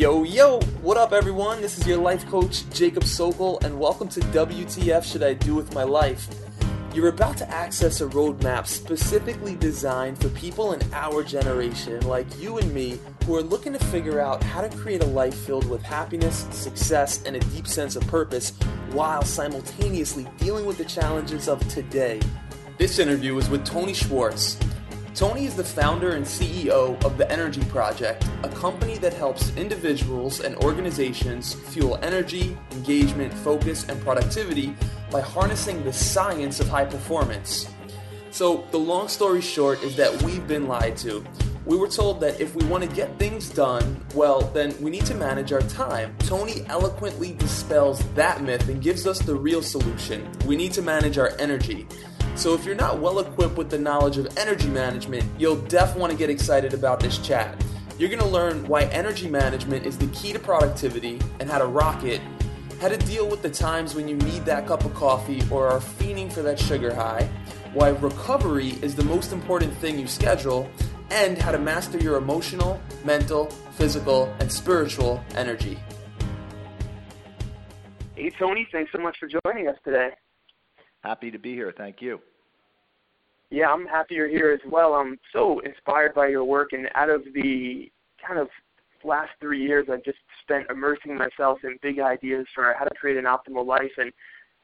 Yo, yo, what up, everyone? This is your life coach, Jacob Sokol, and welcome to WTF Should I Do With My Life? You're about to access a roadmap specifically designed for people in our generation, like you and me, who are looking to figure out how to create a life filled with happiness, success, and a deep sense of purpose while simultaneously dealing with the challenges of today. This interview is with Tony Schwartz. Tony is the founder and CEO of The Energy Project, a company that helps individuals and organizations fuel energy, engagement, focus, and productivity by harnessing the science of high performance. So, the long story short is that we've been lied to. We were told that if we want to get things done, well, then we need to manage our time. Tony eloquently dispels that myth and gives us the real solution. We need to manage our energy. So if you're not well equipped with the knowledge of energy management, you'll definitely want to get excited about this chat. You're going to learn why energy management is the key to productivity and how to rock it, how to deal with the times when you need that cup of coffee or are fiending for that sugar high, why recovery is the most important thing you schedule, and how to master your emotional, mental, physical, and spiritual energy. Hey, Tony, thanks so much for joining us today. Happy to be here. Thank you. Yeah, I'm happy you're here as well. I'm so inspired by your work, and out of the kind of last three years, I've just spent immersing myself in big ideas for how to create an optimal life. And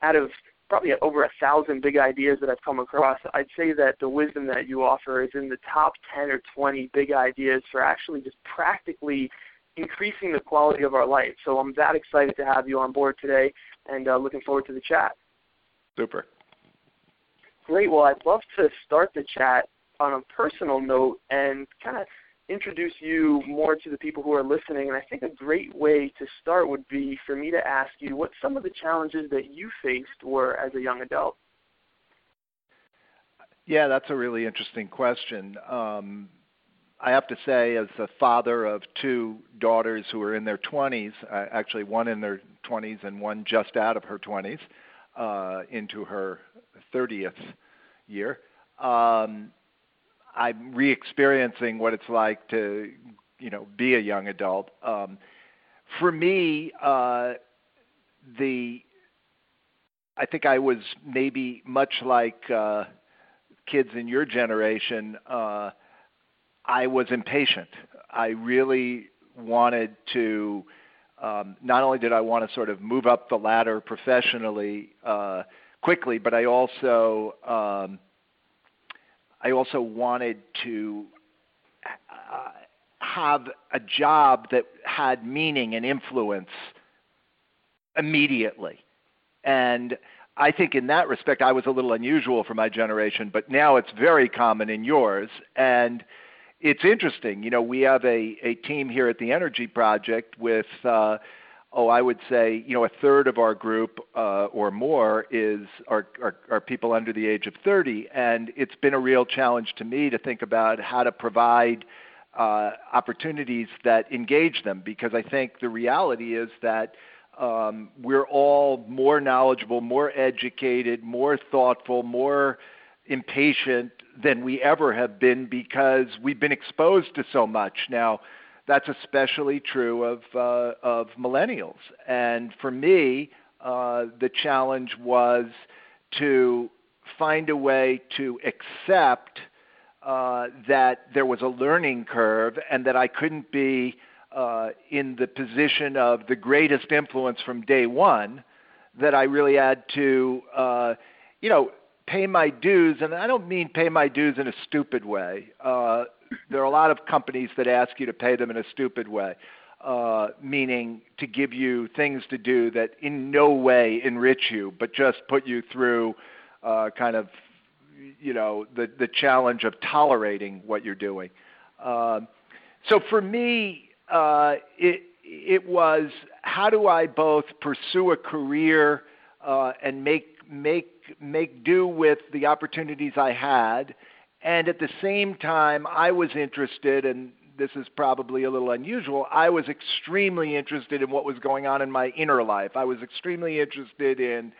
out of probably over a thousand big ideas that I've come across, I'd say that the wisdom that you offer is in the top 10 or 20 big ideas for actually just practically increasing the quality of our life. So I'm that excited to have you on board today and uh, looking forward to the chat. Super. Great. Well, I'd love to start the chat on a personal note and kind of introduce you more to the people who are listening. And I think a great way to start would be for me to ask you what some of the challenges that you faced were as a young adult. Yeah, that's a really interesting question. Um, I have to say, as the father of two daughters who are in their 20s, uh, actually one in their 20s and one just out of her 20s, uh, into her 30th year. Um, I'm re-experiencing what it's like to, you know, be a young adult. Um, for me, uh, the I think I was maybe much like uh, kids in your generation. Uh, I was impatient. I really wanted to um, not only did I want to sort of move up the ladder professionally uh, quickly, but I also um, I also wanted to uh, have a job that had meaning and influence immediately, and I think in that respect I was a little unusual for my generation, but now it's very common in yours and it's interesting. You know, we have a, a team here at the Energy Project with, uh, oh, I would say, you know, a third of our group uh, or more is are, are, are people under the age of 30, and it's been a real challenge to me to think about how to provide uh, opportunities that engage them, because I think the reality is that. Um, we're all more knowledgeable, more educated, more thoughtful, more impatient than we ever have been because we've been exposed to so much. Now, that's especially true of uh, of millennials. And for me, uh, the challenge was to find a way to accept uh, that there was a learning curve and that I couldn't be uh, in the position of the greatest influence from day one. That I really had to, uh, you know, pay my dues, and I don't mean pay my dues in a stupid way. Uh, there are a lot of companies that ask you to pay them in a stupid way, uh, meaning to give you things to do that in no way enrich you, but just put you through uh, kind of, you know, the the challenge of tolerating what you're doing. Uh, so for me, uh, it it was how do I both pursue a career uh, and make make make do with the opportunities I had, and at the same time, I was interested, and this is probably a little unusual. I was extremely interested in what was going on in my inner life. I was extremely interested in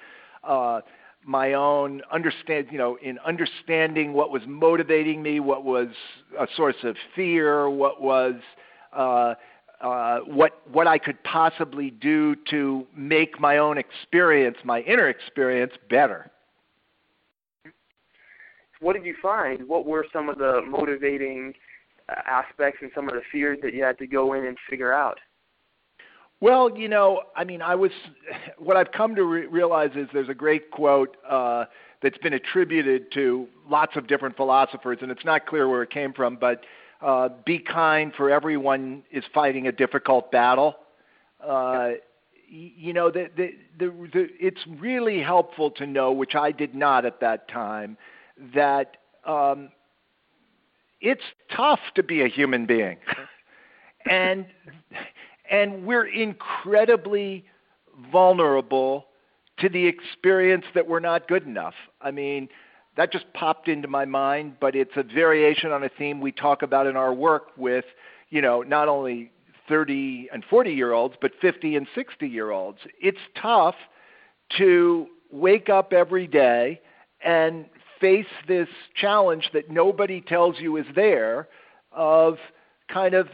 uh, my own understand, you know, in understanding what was motivating me, what was a source of fear, what was uh, uh, what what I could possibly do to make my own experience, my inner experience, better. What did you find? What were some of the motivating uh, aspects and some of the fears that you had to go in and figure out? Well, you know, I mean, I was what I've come to re- realize is there's a great quote uh, that's been attributed to lots of different philosophers, and it's not clear where it came from, but uh, be kind, for everyone is fighting a difficult battle. Uh, you know, the, the, the, the, it's really helpful to know, which I did not at that time, that um, it's tough to be a human being, and and we're incredibly vulnerable to the experience that we're not good enough. I mean, that just popped into my mind, but it's a variation on a theme we talk about in our work with, you know, not only 30 and 40 year olds, but 50 and 60 year olds. It's tough to wake up every day and face this challenge that nobody tells you is there of kind of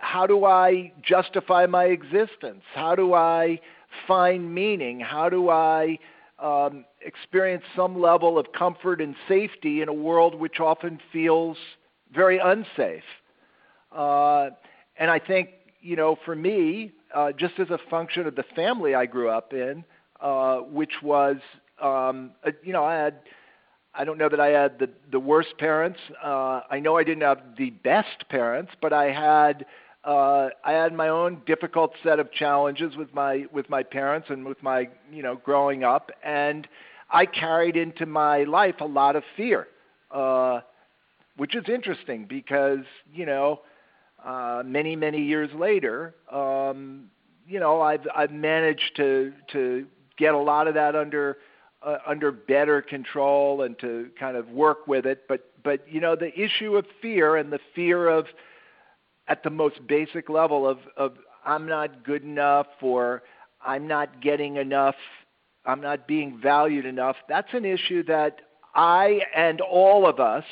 how do I justify my existence? How do I find meaning? How do I um, experience some level of comfort and safety in a world which often feels very unsafe? Uh, and I think, you know, for me, uh, just as a function of the family I grew up in, uh, which was, um, uh, you know, I had, I don't know that I had the, the worst parents. Uh, I know I didn't have the best parents, but I had uh, I had my own difficult set of challenges with my with my parents and with my you know growing up, and I carried into my life a lot of fear, uh, which is interesting because you know uh, many many years later, um, you know I've I've managed to to get a lot of that under uh, under better control and to kind of work with it. But but you know the issue of fear and the fear of at the most basic level of, of I'm not good enough or I'm not getting enough, I'm not being valued enough, that's an issue that I and all of us,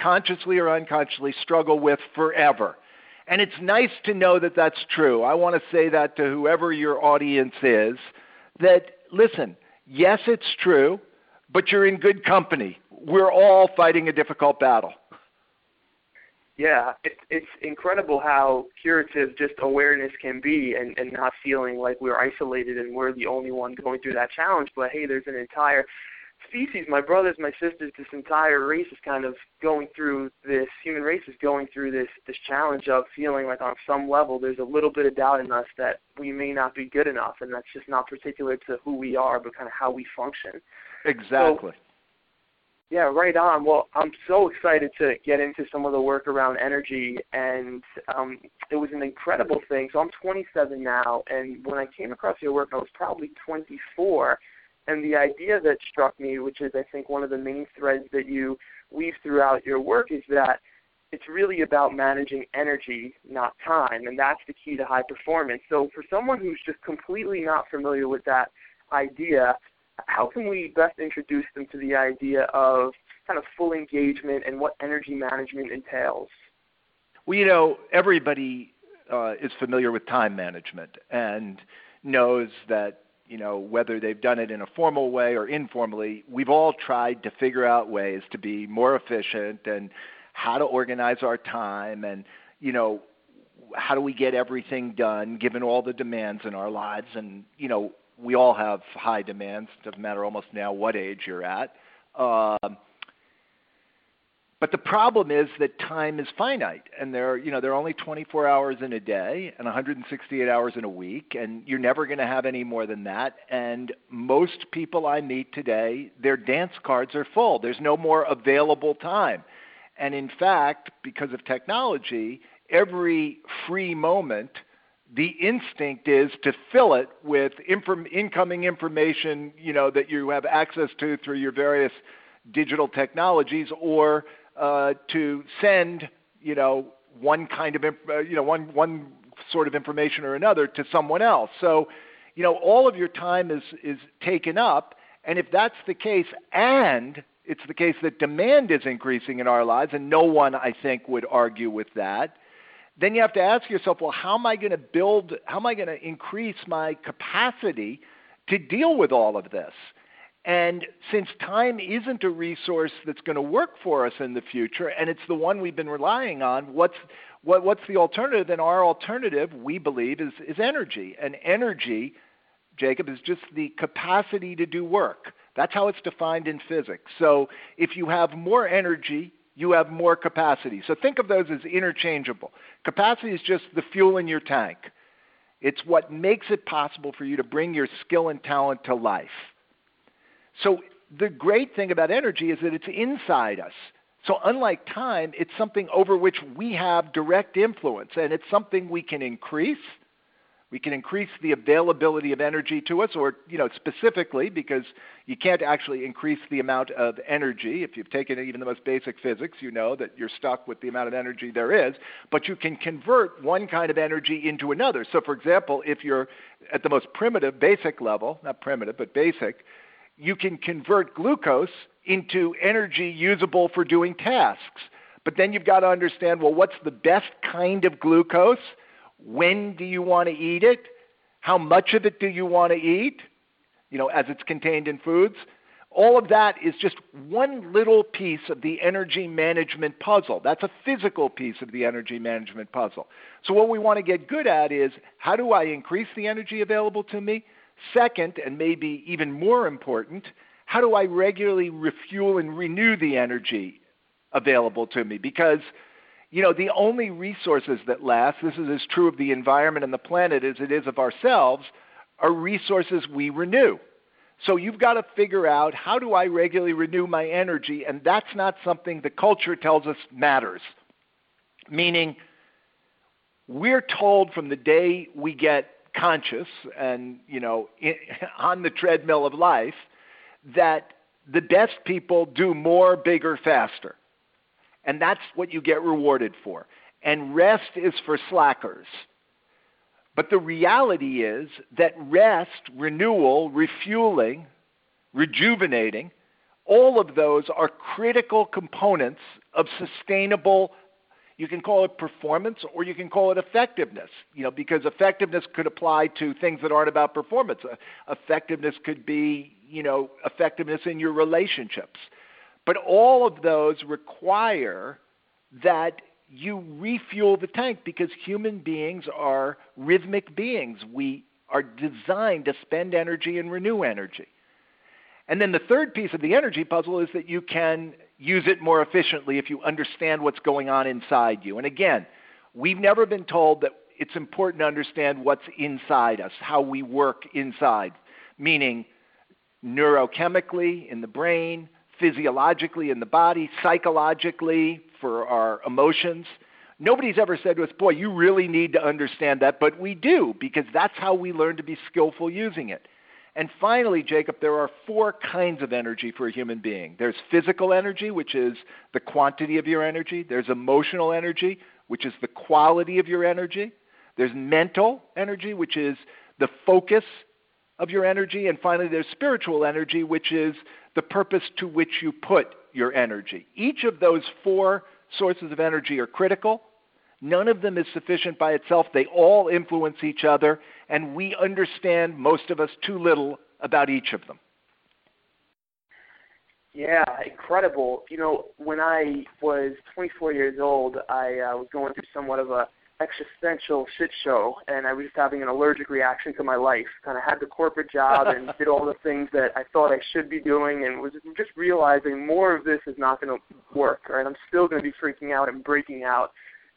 consciously or unconsciously, struggle with forever. And it's nice to know that that's true. I want to say that to whoever your audience is that, listen, yes, it's true, but you're in good company. We're all fighting a difficult battle. Yeah, it's it's incredible how curative just awareness can be, and and not feeling like we're isolated and we're the only one going through that challenge. But hey, there's an entire species, my brothers, my sisters, this entire race is kind of going through this. Human race is going through this this challenge of feeling like on some level there's a little bit of doubt in us that we may not be good enough, and that's just not particular to who we are, but kind of how we function. Exactly. So, yeah, right on. Well, I'm so excited to get into some of the work around energy, and um, it was an incredible thing. So I'm 27 now, and when I came across your work, I was probably 24. And the idea that struck me, which is I think one of the main threads that you weave throughout your work, is that it's really about managing energy, not time, and that's the key to high performance. So for someone who's just completely not familiar with that idea, how can we best introduce them to the idea of kind of full engagement and what energy management entails? Well, you know, everybody uh, is familiar with time management and knows that you know whether they've done it in a formal way or informally we've all tried to figure out ways to be more efficient and how to organize our time and you know how do we get everything done given all the demands in our lives and you know we all have high demands. Doesn't matter almost now what age you're at. Um, but the problem is that time is finite, and there, are, you know, there are only 24 hours in a day and 168 hours in a week, and you're never going to have any more than that. And most people I meet today, their dance cards are full. There's no more available time. And in fact, because of technology, every free moment – the instinct is to fill it with inform- incoming information, you know, that you have access to through your various digital technologies, or uh, to send, you know, one kind of, uh, you know, one one sort of information or another to someone else. So, you know, all of your time is is taken up, and if that's the case, and it's the case that demand is increasing in our lives, and no one, I think, would argue with that then you have to ask yourself, well, how am I going to build, how am I going to increase my capacity to deal with all of this? And since time isn't a resource that's going to work for us in the future, and it's the one we've been relying on, what's, what, what's the alternative? And our alternative, we believe, is, is energy. And energy, Jacob, is just the capacity to do work. That's how it's defined in physics. So if you have more energy, you have more capacity. So think of those as interchangeable. Capacity is just the fuel in your tank. It's what makes it possible for you to bring your skill and talent to life. So the great thing about energy is that it's inside us. So unlike time, it's something over which we have direct influence, and it's something we can increase. We can increase the availability of energy to us, or you know, specifically because you can't actually increase the amount of energy. If you've taken even the most basic physics, you know that you're stuck with the amount of energy there is. But you can convert one kind of energy into another. So, for example, if you're at the most primitive, basic level, not primitive, but basic, you can convert glucose into energy usable for doing tasks. But then you've got to understand well, what's the best kind of glucose? When do you want to eat it? How much of it do you want to eat? You know, as it's contained in foods. All of that is just one little piece of the energy management puzzle. That's a physical piece of the energy management puzzle. So, what we want to get good at is how do I increase the energy available to me? Second, and maybe even more important, how do I regularly refuel and renew the energy available to me? Because, you know, the only resources that last, this is as true of the environment and the planet as it is of ourselves, are resources we renew. So you've got to figure out how do I regularly renew my energy, and that's not something the culture tells us matters. Meaning, we're told from the day we get conscious and you know in, on the treadmill of life that the best people do more bigger faster. And that's what you get rewarded for. And rest is for slackers. But the reality is that rest renewal refueling rejuvenating all of those are critical components of sustainable you can call it performance or you can call it effectiveness, you know, because effectiveness could apply to things that aren't about performance. Uh, effectiveness could be, you know, effectiveness in your relationships. But all of those require that you refuel the tank because human beings are rhythmic beings. We are designed to spend energy and renew energy. And then the third piece of the energy puzzle is that you can use it more efficiently if you understand what's going on inside you. And again, we've never been told that it's important to understand what's inside us, how we work inside, meaning neurochemically in the brain, physiologically in the body, psychologically for our emotions. Nobody's ever said to us, boy, you really need to understand that, but we do because that's how we learn to be skillful using it. And finally, Jacob, there are four kinds of energy for a human being. There's physical energy, which is the quantity of your energy. There's emotional energy, which is the quality of your energy. There's mental energy, which is the focus of your energy. And finally, there's spiritual energy, which is the purpose to which you put your energy. Each of those four sources of energy are critical. None of them is sufficient by itself. They all influence each other, and we understand, most of us, too little about each of them. Yeah, incredible. You know, when I was 24 years old, I uh, was going through somewhat of a existential shit show, and I was just having an allergic reaction to my life. Kind of had the corporate job and did all the things that I thought I should be doing, and was just realizing more of this is not going to work. Right, I'm still going to be freaking out and breaking out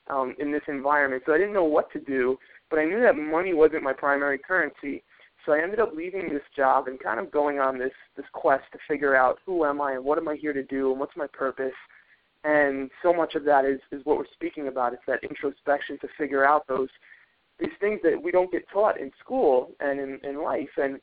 um, in this environment. So I didn't know what to do, but I knew that money wasn't my primary currency. So I ended up leaving this job and kind of going on this this quest to figure out who am I and what am I here to do and what's my purpose. And so much of that is is what we're speaking about. It's that introspection to figure out those these things that we don't get taught in school and in, in life. And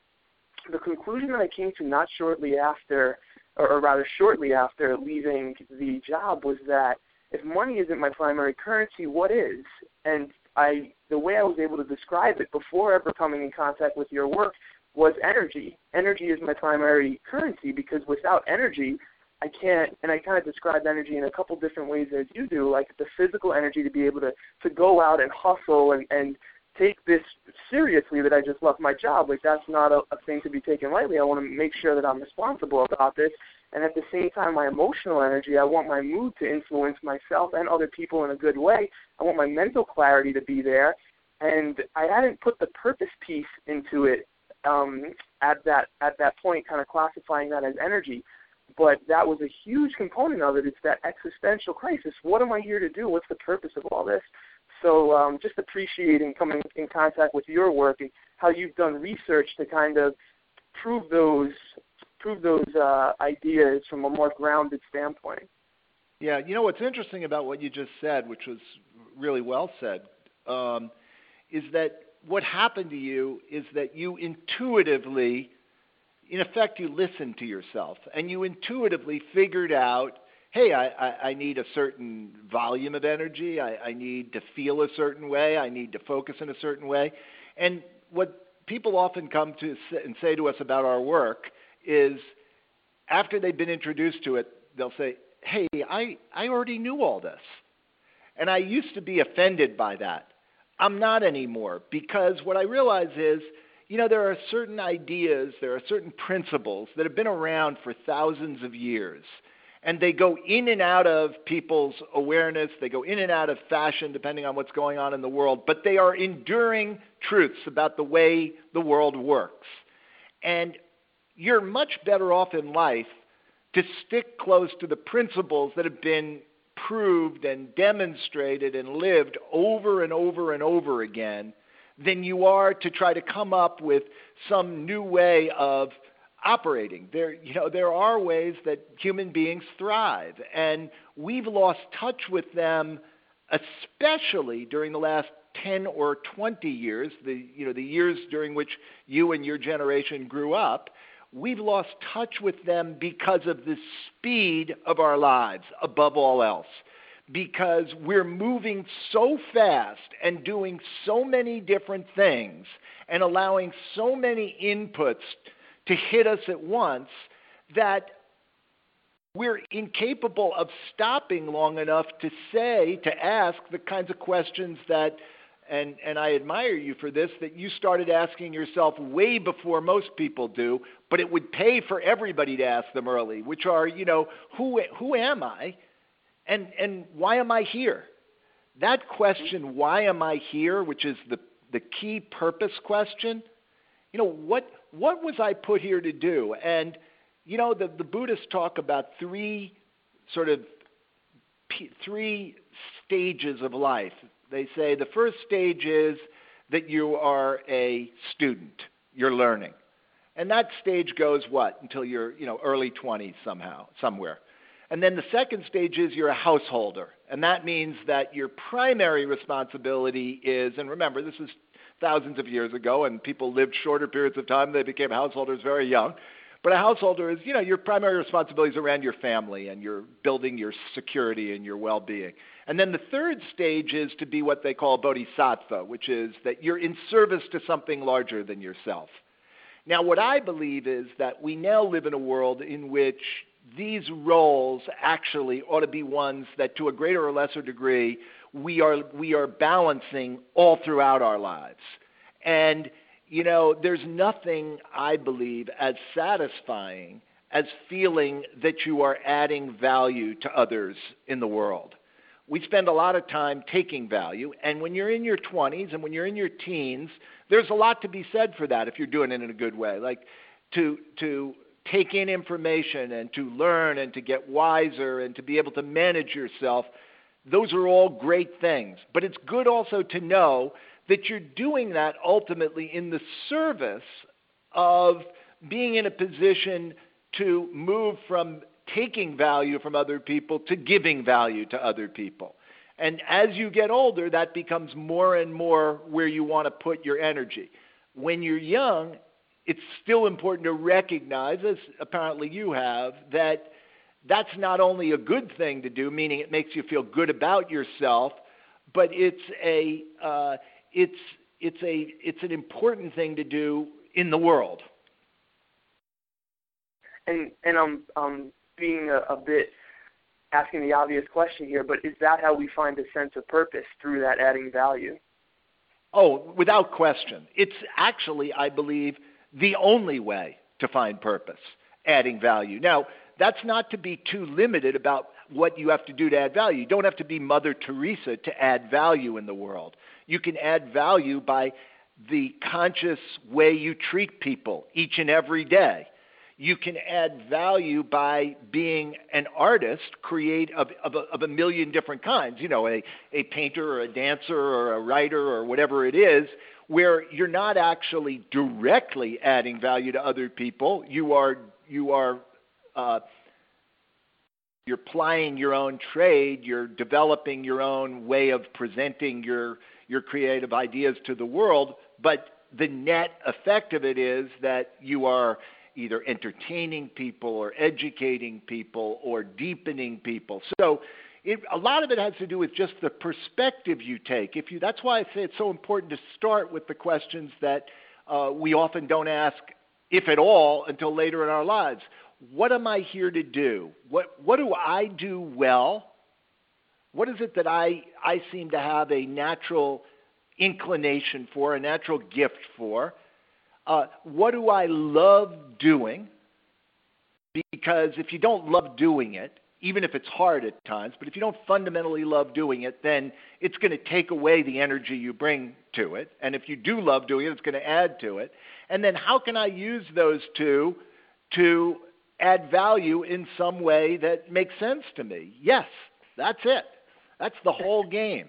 the conclusion that I came to not shortly after, or, or rather shortly after leaving the job, was that if money isn't my primary currency, what is? And I, the way I was able to describe it before ever coming in contact with your work was energy. Energy is my primary currency because without energy, I can't, and I kind of describe energy in a couple different ways as you do, like the physical energy to be able to to go out and hustle and and take this seriously that I just left my job. Like that's not a, a thing to be taken lightly. I want to make sure that I'm responsible about this. And at the same time, my emotional energy, I want my mood to influence myself and other people in a good way. I want my mental clarity to be there. And I hadn't put the purpose piece into it um, at that at that point, kind of classifying that as energy. But that was a huge component of it. It's that existential crisis. What am I here to do? What's the purpose of all this? So um, just appreciating coming in contact with your work and how you've done research to kind of prove those prove those uh, ideas from a more grounded standpoint. Yeah, you know what's interesting about what you just said, which was really well said, um, is that what happened to you is that you intuitively, in effect, you listened to yourself and you intuitively figured out hey, I, I, I need a certain volume of energy. I, I need to feel a certain way. I need to focus in a certain way. And what people often come to and say to us about our work is after they've been introduced to it, they'll say, hey, I, I already knew all this. And I used to be offended by that. I'm not anymore because what I realize is, you know, there are certain ideas, there are certain principles that have been around for thousands of years and they go in and out of people's awareness. They go in and out of fashion depending on what's going on in the world, but they are enduring truths about the way the world works. And you're much better off in life to stick close to the principles that have been proved and demonstrated and lived over and over and over again than you are to try to come up with some new way of operating. There, you know, there are ways that human beings thrive, and we've lost touch with them, especially during the last 10 or 20 years, the, you know, the years during which you and your generation grew up. We've lost touch with them because of the speed of our lives, above all else. Because we're moving so fast and doing so many different things and allowing so many inputs to hit us at once that we're incapable of stopping long enough to say, to ask the kinds of questions that, and, and I admire you for this, that you started asking yourself way before most people do, but it would pay for everybody to ask them early, which are, you know, who, who am I? And, and why am I here? That question, why am I here, which is the, the key purpose question, you know, what, what was I put here to do? And, you know, the, the Buddhists talk about three sort of three stages of life. They say the first stage is that you are a student, you're learning. And that stage goes what? Until you're, you know, early 20s somehow, somewhere. And then the second stage is you're a householder. And that means that your primary responsibility is, and remember, this is thousands of years ago, and people lived shorter periods of time. They became householders very young. But a householder is, you know, your primary responsibility is around your family and you're building your security and your well being. And then the third stage is to be what they call bodhisattva, which is that you're in service to something larger than yourself. Now, what I believe is that we now live in a world in which these roles actually ought to be ones that, to a greater or lesser degree, we are, we are balancing all throughout our lives. And, you know, there's nothing, I believe, as satisfying as feeling that you are adding value to others in the world. We spend a lot of time taking value, and when you're in your 20s and when you're in your teens, there's a lot to be said for that if you're doing it in a good way. Like to, to take in information and to learn and to get wiser and to be able to manage yourself those are all great things. But it's good also to know that you're doing that ultimately in the service of being in a position to move from taking value from other people to giving value to other people. And as you get older, that becomes more and more where you want to put your energy. When you're young, it's still important to recognize, as apparently you have, that that's not only a good thing to do, meaning it makes you feel good about yourself, but it's a uh, it's it's a it's an important thing to do in the world. And and um um being a, a bit asking the obvious question here, but is that how we find a sense of purpose through that adding value? Oh, without question. It's actually, I believe, the only way to find purpose, adding value. Now, that's not to be too limited about what you have to do to add value. You don't have to be Mother Teresa to add value in the world. You can add value by the conscious way you treat people each and every day. You can add value by being an artist, create of, of, a, of a million different kinds, you know, a, a painter or a dancer or a writer or whatever it is, where you're not actually directly adding value to other people. You are, you are uh, you're plying your own trade, you're developing your own way of presenting your your creative ideas to the world, but the net effect of it is that you are either entertaining people or educating people or deepening people. So it, a lot of it has to do with just the perspective you take. If you, that's why I say it's so important to start with the questions that uh, we often don't ask, if at all, until later in our lives what am I here to do? What, what do I do well? What is it that I, I seem to have a natural inclination for, a natural gift for? Uh, what do I love doing? Because if you don't love doing it, even if it's hard at times, but if you don't fundamentally love doing it, then it's going to take away the energy you bring to it. And if you do love doing it, it's going to add to it. And then how can I use those two to add value in some way that makes sense to me. Yes, that's it. That's the whole game.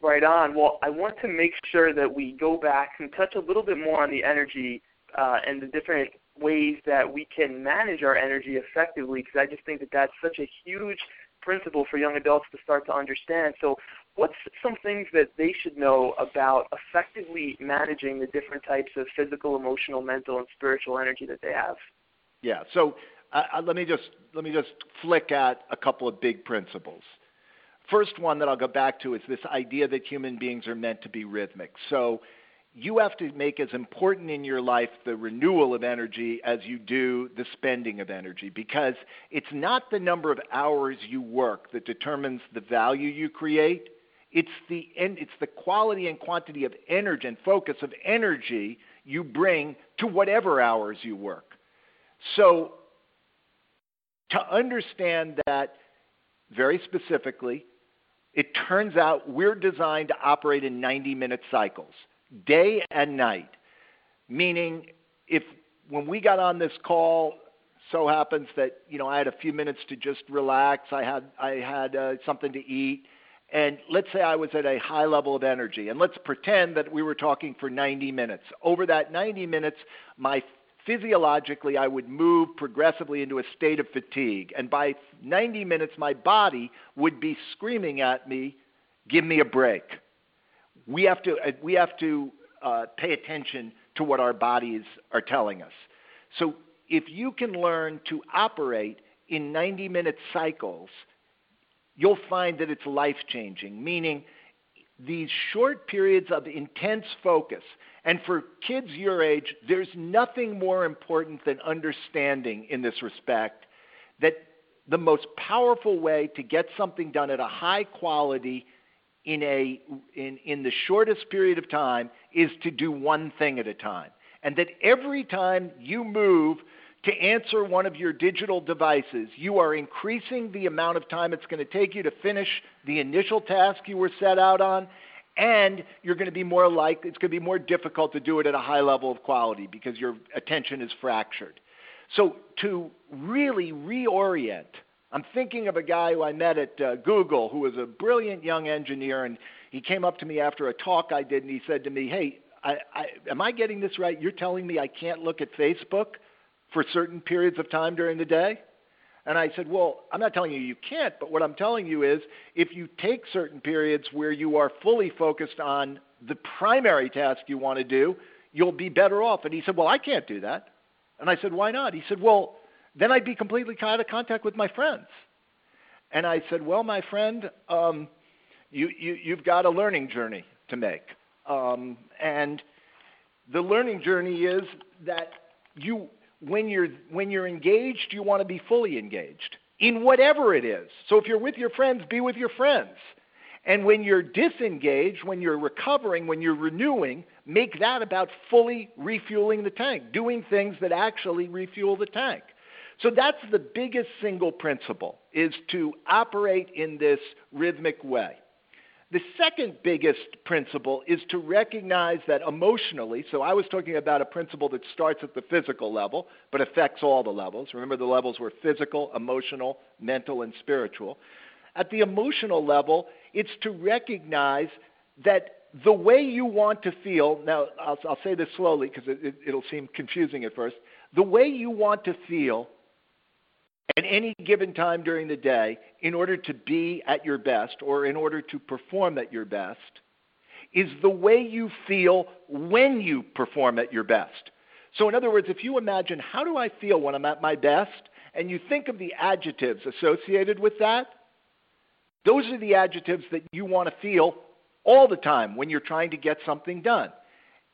Right on. Well, I want to make sure that we go back and touch a little bit more on the energy uh, and the different ways that we can manage our energy effectively because I just think that that's such a huge principle for young adults to start to understand. So, what's some things that they should know about effectively managing the different types of physical, emotional, mental, and spiritual energy that they have? Yeah. So uh, uh, let me just let me just flick at a couple of big principles. First one that I'll go back to is this idea that human beings are meant to be rhythmic. So you have to make as important in your life the renewal of energy as you do the spending of energy because it's not the number of hours you work that determines the value you create. It's the, it's the quality and quantity of energy and focus of energy you bring to whatever hours you work. So, to understand that very specifically, it turns out we're designed to operate in 90 minute cycles, day and night. Meaning, if when we got on this call, so happens that you know I had a few minutes to just relax. I had I had uh, something to eat, and let's say I was at a high level of energy, and let's pretend that we were talking for 90 minutes. Over that 90 minutes, my physiologically I would move progressively into a state of fatigue. And by 90 minutes, my body would be screaming at me, give me a break. We have to, uh, we have to uh, pay attention to what our bodies are telling us. So if you can learn to operate in 90 minute cycles, you'll find that it's life changing, meaning these short periods of intense focus. And for kids your age, there's nothing more important than understanding in this respect that the most powerful way to get something done at a high quality in, a, in, in the shortest period of time is to do one thing at a time. And that every time you move to answer one of your digital devices, you are increasing the amount of time it's going to take you to finish the initial task you were set out on, and you're going to be more like it's going to be more difficult to do it at a high level of quality because your attention is fractured. So to really reorient, I'm thinking of a guy who I met at uh, Google who was a brilliant young engineer, and he came up to me after a talk I did, and he said to me, "Hey, I, I, am I getting this right? You're telling me I can't look at Facebook?" for certain periods of time during the day? And I said, Well, I'm not telling you you can't, but what I'm telling you is if you take certain periods where you are fully focused on the primary task you want to do, you'll be better off. And he said, Well, I can't do that. And I said, Why not? He said, Well, then I'd be completely out of contact with my friends. And I said, Well, my friend, um, you, you, you've got a learning journey to make. Um, and the learning journey is that you when you're when you're engaged, you want to be fully engaged in whatever it is. So if you're with your friends, be with your friends. And when you're disengaged, when you're recovering, when you're renewing, make that about fully refueling the tank, doing things that actually refuel the tank. So that's the biggest single principle is to operate in this rhythmic way. The second biggest principle is to recognize that emotionally, so I was talking about a principle that starts at the physical level but affects all the levels. Remember, the levels were physical, emotional, mental, and spiritual. At the emotional level, it's to recognize that the way you want to feel, now I'll, I'll say this slowly because it, it, it'll seem confusing at first, the way you want to feel at any given time during the day in order to be at your best or in order to perform at your best is the way you feel when you perform at your best. So, in other words, if you imagine how do I feel when I'm at my best, and you think of the adjectives associated with that, those are the adjectives that you want to feel all the time when you're trying to get something done.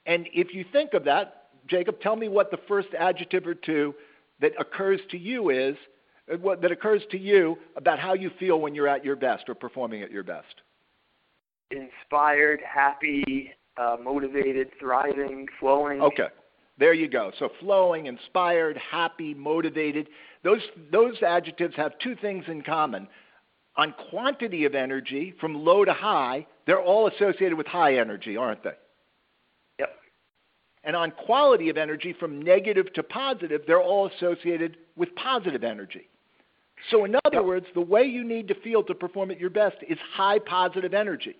And if you think of that, Jacob, tell me what the first adjective or two that occurs to you is that occurs to you about how you feel when you're at your best or performing at your best? Inspired, happy, uh, motivated, thriving, flowing. Okay. There you go. So flowing, inspired, happy, motivated. Those, those adjectives have two things in common. On quantity of energy, from low to high, they're all associated with high energy, aren't they? Yep. And on quality of energy, from negative to positive, they're all associated with positive energy. So, in other words, the way you need to feel to perform at your best is high positive energy.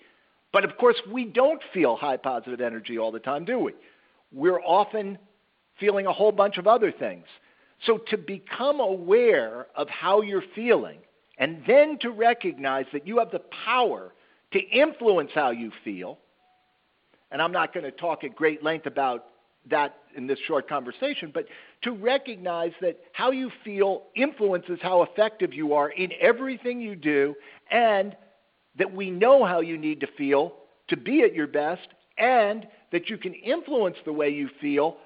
But of course, we don't feel high positive energy all the time, do we? We're often feeling a whole bunch of other things. So, to become aware of how you're feeling and then to recognize that you have the power to influence how you feel, and I'm not going to talk at great length about that in this short conversation, but to recognize that how you feel influences how effective you are in everything you do, and that we know how you need to feel to be at your best, and that you can influence the way you feel,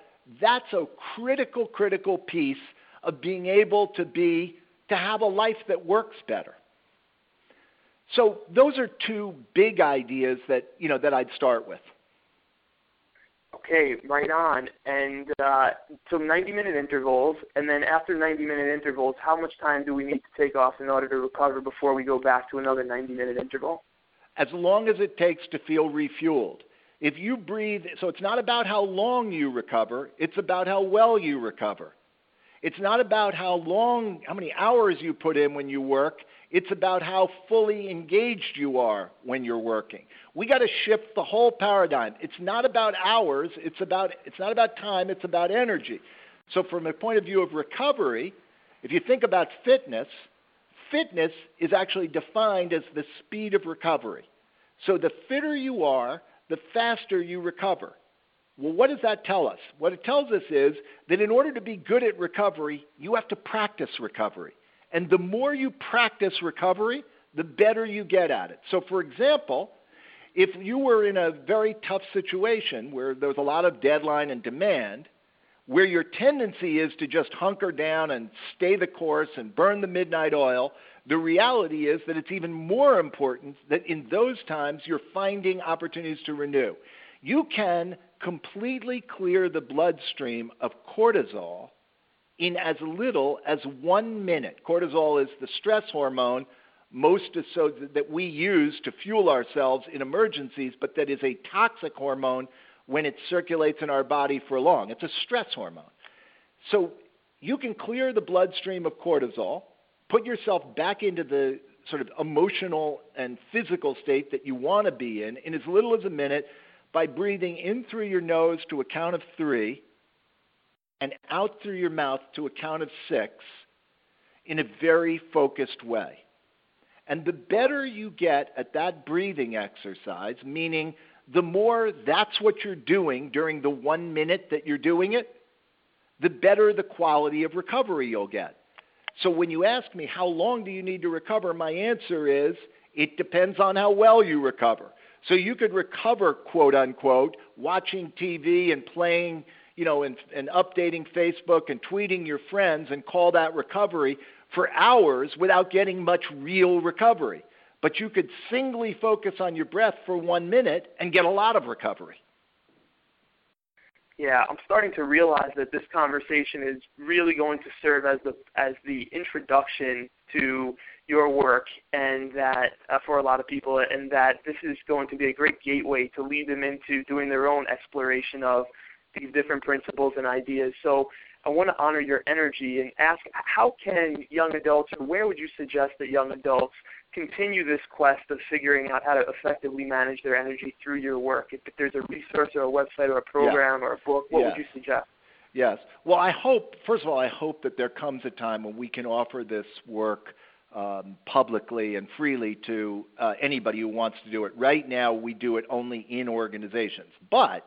that's a critical, critical piece of being able to be to have a life that works better. So those are two big ideas that you know that I'd start with. Okay, right on. And uh, so 90 minute intervals, and then after 90 minute intervals, how much time do we need to take off in order to recover before we go back to another 90 minute interval? As long as it takes to feel refueled. If you breathe, so it's not about how long you recover, it's about how well you recover. It's not about how long, how many hours you put in when you work. It's about how fully engaged you are when you're working. We got to shift the whole paradigm. It's not about hours, it's about it's not about time, it's about energy. So from a point of view of recovery, if you think about fitness, fitness is actually defined as the speed of recovery. So the fitter you are, the faster you recover. Well, what does that tell us? What it tells us is that in order to be good at recovery, you have to practice recovery. And the more you practice recovery, the better you get at it. So, for example, if you were in a very tough situation where there was a lot of deadline and demand, where your tendency is to just hunker down and stay the course and burn the midnight oil, the reality is that it's even more important that in those times you're finding opportunities to renew. You can completely clear the bloodstream of cortisol in as little as one minute. Cortisol is the stress hormone most so that we use to fuel ourselves in emergencies, but that is a toxic hormone when it circulates in our body for long. It's a stress hormone. So you can clear the bloodstream of cortisol, put yourself back into the sort of emotional and physical state that you want to be in in as little as a minute by breathing in through your nose to a count of three and out through your mouth to a count of six in a very focused way. And the better you get at that breathing exercise, meaning the more that's what you're doing during the one minute that you're doing it, the better the quality of recovery you'll get. So when you ask me, how long do you need to recover? My answer is, it depends on how well you recover. So you could recover, quote unquote, watching TV and playing you know, and, and updating Facebook and tweeting your friends and call that recovery for hours without getting much real recovery. But you could singly focus on your breath for one minute and get a lot of recovery. Yeah, I'm starting to realize that this conversation is really going to serve as the as the introduction to your work, and that uh, for a lot of people, and that this is going to be a great gateway to lead them into doing their own exploration of these different principles and ideas. So I want to honor your energy and ask how can young adults, or where would you suggest that young adults continue this quest of figuring out how to effectively manage their energy through your work? If, if there's a resource or a website or a program yeah. or a book, what yeah. would you suggest? Yes. Well, I hope, first of all, I hope that there comes a time when we can offer this work um, publicly and freely to uh, anybody who wants to do it. Right now, we do it only in organizations. But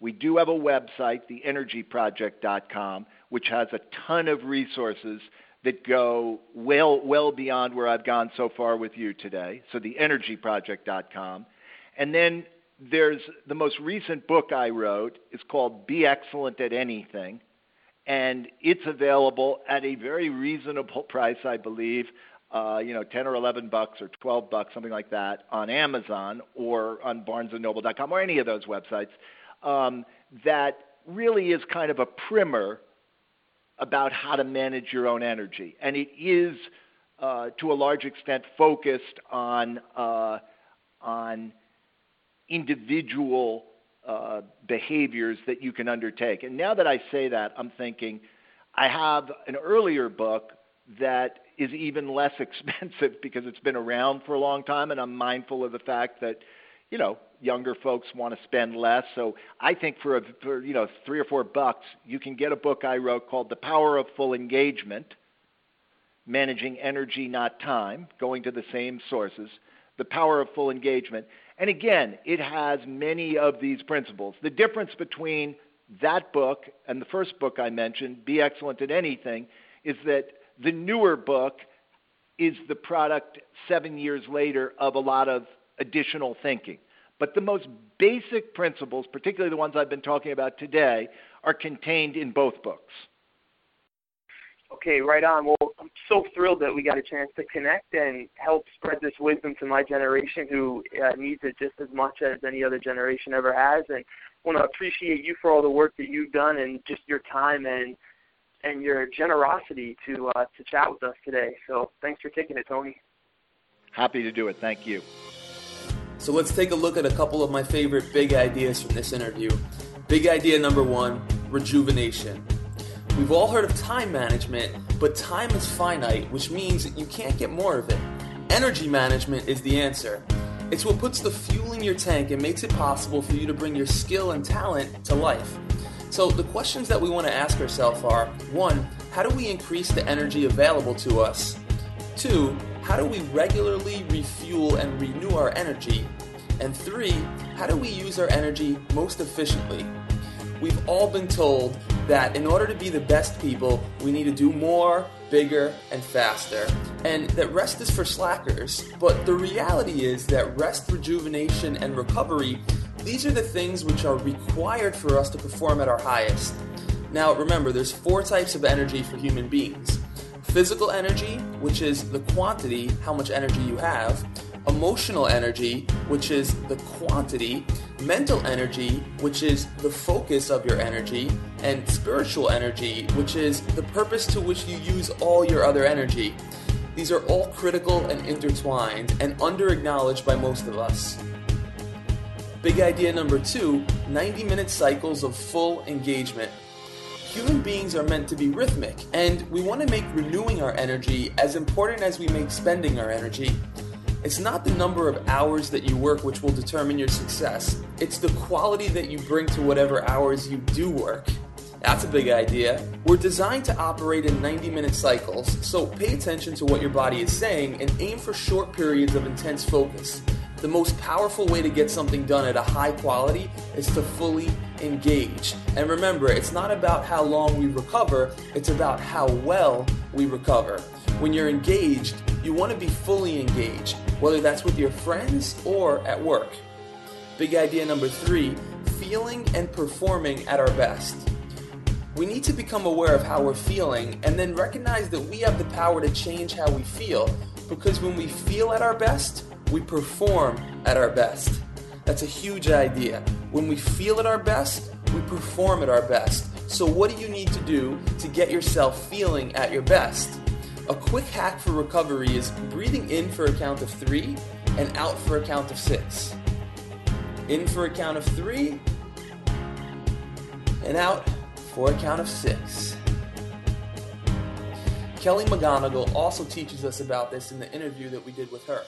we do have a website, theenergyproject.com, which has a ton of resources that go well well beyond where I've gone so far with you today. So theenergyproject.com. And then there's the most recent book I wrote is called Be Excellent at Anything. And it's available at a very reasonable price, I believe. Uh, you know, 10 or 11 bucks or 12 bucks, something like that, on Amazon or on BarnesandNoble.com or any of those websites um, that really is kind of a primer about how to manage your own energy. And it is, uh, to a large extent, focused on, uh, on individual uh, behaviors that you can undertake. And now that I say that, I'm thinking I have an earlier book that is even less expensive because it's been around for a long time, and I'm mindful of the fact that, you know, younger folks want to spend less. So I think for, a, for you know three or four bucks, you can get a book I wrote called The Power of Full Engagement, Managing Energy Not Time, going to the same sources. The Power of Full Engagement. And again, it has many of these principles. The difference between that book and the first book I mentioned, Be Excellent at Anything, is that the newer book is the product seven years later of a lot of additional thinking. But the most basic principles, particularly the ones I've been talking about today, are contained in both books. Okay, right on. Well, so thrilled that we got a chance to connect and help spread this wisdom to my generation who uh, needs it just as much as any other generation ever has. And want to appreciate you for all the work that you've done and just your time and and your generosity to uh, to chat with us today. So thanks for taking it, Tony. Happy to do it. Thank you. So let's take a look at a couple of my favorite big ideas from this interview. Big idea number one rejuvenation. We've all heard of time management, but time is finite, which means you can't get more of it. Energy management is the answer. It's what puts the fuel in your tank and makes it possible for you to bring your skill and talent to life. So, the questions that we want to ask ourselves are one, how do we increase the energy available to us? Two, how do we regularly refuel and renew our energy? And three, how do we use our energy most efficiently? We've all been told that in order to be the best people, we need to do more, bigger, and faster. And that rest is for slackers. But the reality is that rest, rejuvenation, and recovery, these are the things which are required for us to perform at our highest. Now remember, there's four types of energy for human beings physical energy, which is the quantity, how much energy you have, emotional energy, which is the quantity, mental energy, which is the focus of your energy, and spiritual energy, which is the purpose to which you use all your other energy. These are all critical and intertwined and under acknowledged by most of us. Big idea number two 90 minute cycles of full engagement human beings are meant to be rhythmic, and we want to make renewing our energy as important as we make spending our energy. It's not the number of hours that you work which will determine your success, it's the quality that you bring to whatever hours you do work. That's a big idea. We're designed to operate in 90 minute cycles, so pay attention to what your body is saying and aim for short periods of intense focus. The most powerful way to get something done at a high quality is to fully engage. And remember, it's not about how long we recover, it's about how well we recover. When you're engaged, you want to be fully engaged, whether that's with your friends or at work. Big idea number three feeling and performing at our best. We need to become aware of how we're feeling and then recognize that we have the power to change how we feel because when we feel at our best, we perform at our best. That's a huge idea. When we feel at our best, we perform at our best. So, what do you need to do to get yourself feeling at your best? A quick hack for recovery is breathing in for a count of three and out for a count of six. In for a count of three and out for a count of six. Kelly McGonigal also teaches us about this in the interview that we did with her.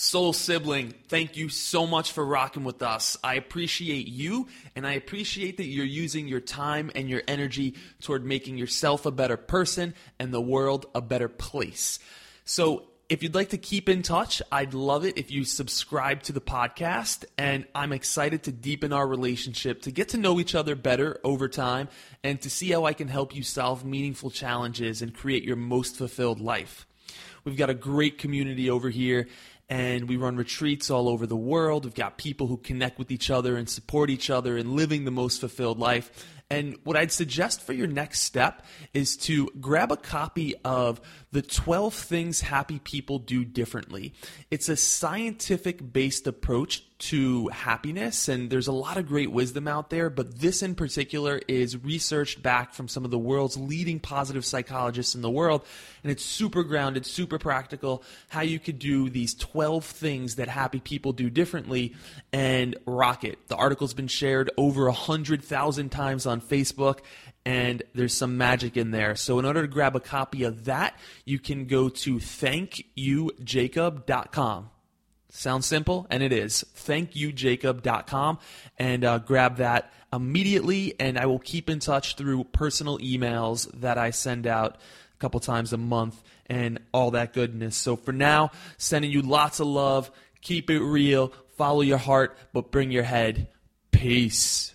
Soul Sibling, thank you so much for rocking with us. I appreciate you, and I appreciate that you're using your time and your energy toward making yourself a better person and the world a better place. So, if you'd like to keep in touch, I'd love it if you subscribe to the podcast. And I'm excited to deepen our relationship, to get to know each other better over time, and to see how I can help you solve meaningful challenges and create your most fulfilled life. We've got a great community over here, and we run retreats all over the world. We've got people who connect with each other and support each other in living the most fulfilled life. And what I'd suggest for your next step is to grab a copy of The 12 Things Happy People Do Differently. It's a scientific based approach to happiness, and there's a lot of great wisdom out there, but this in particular is researched back from some of the world's leading positive psychologists in the world, and it's super grounded, super practical, how you could do these 12 things that happy people do differently and rock it. The article's been shared over 100,000 times on Facebook, and there's some magic in there. So, in order to grab a copy of that, you can go to thankyoujacob.com. Sounds simple, and it is. Thankyoujacob.com and uh, grab that immediately, and I will keep in touch through personal emails that I send out a couple times a month and all that goodness. So for now, sending you lots of love. Keep it real. Follow your heart, but bring your head. Peace.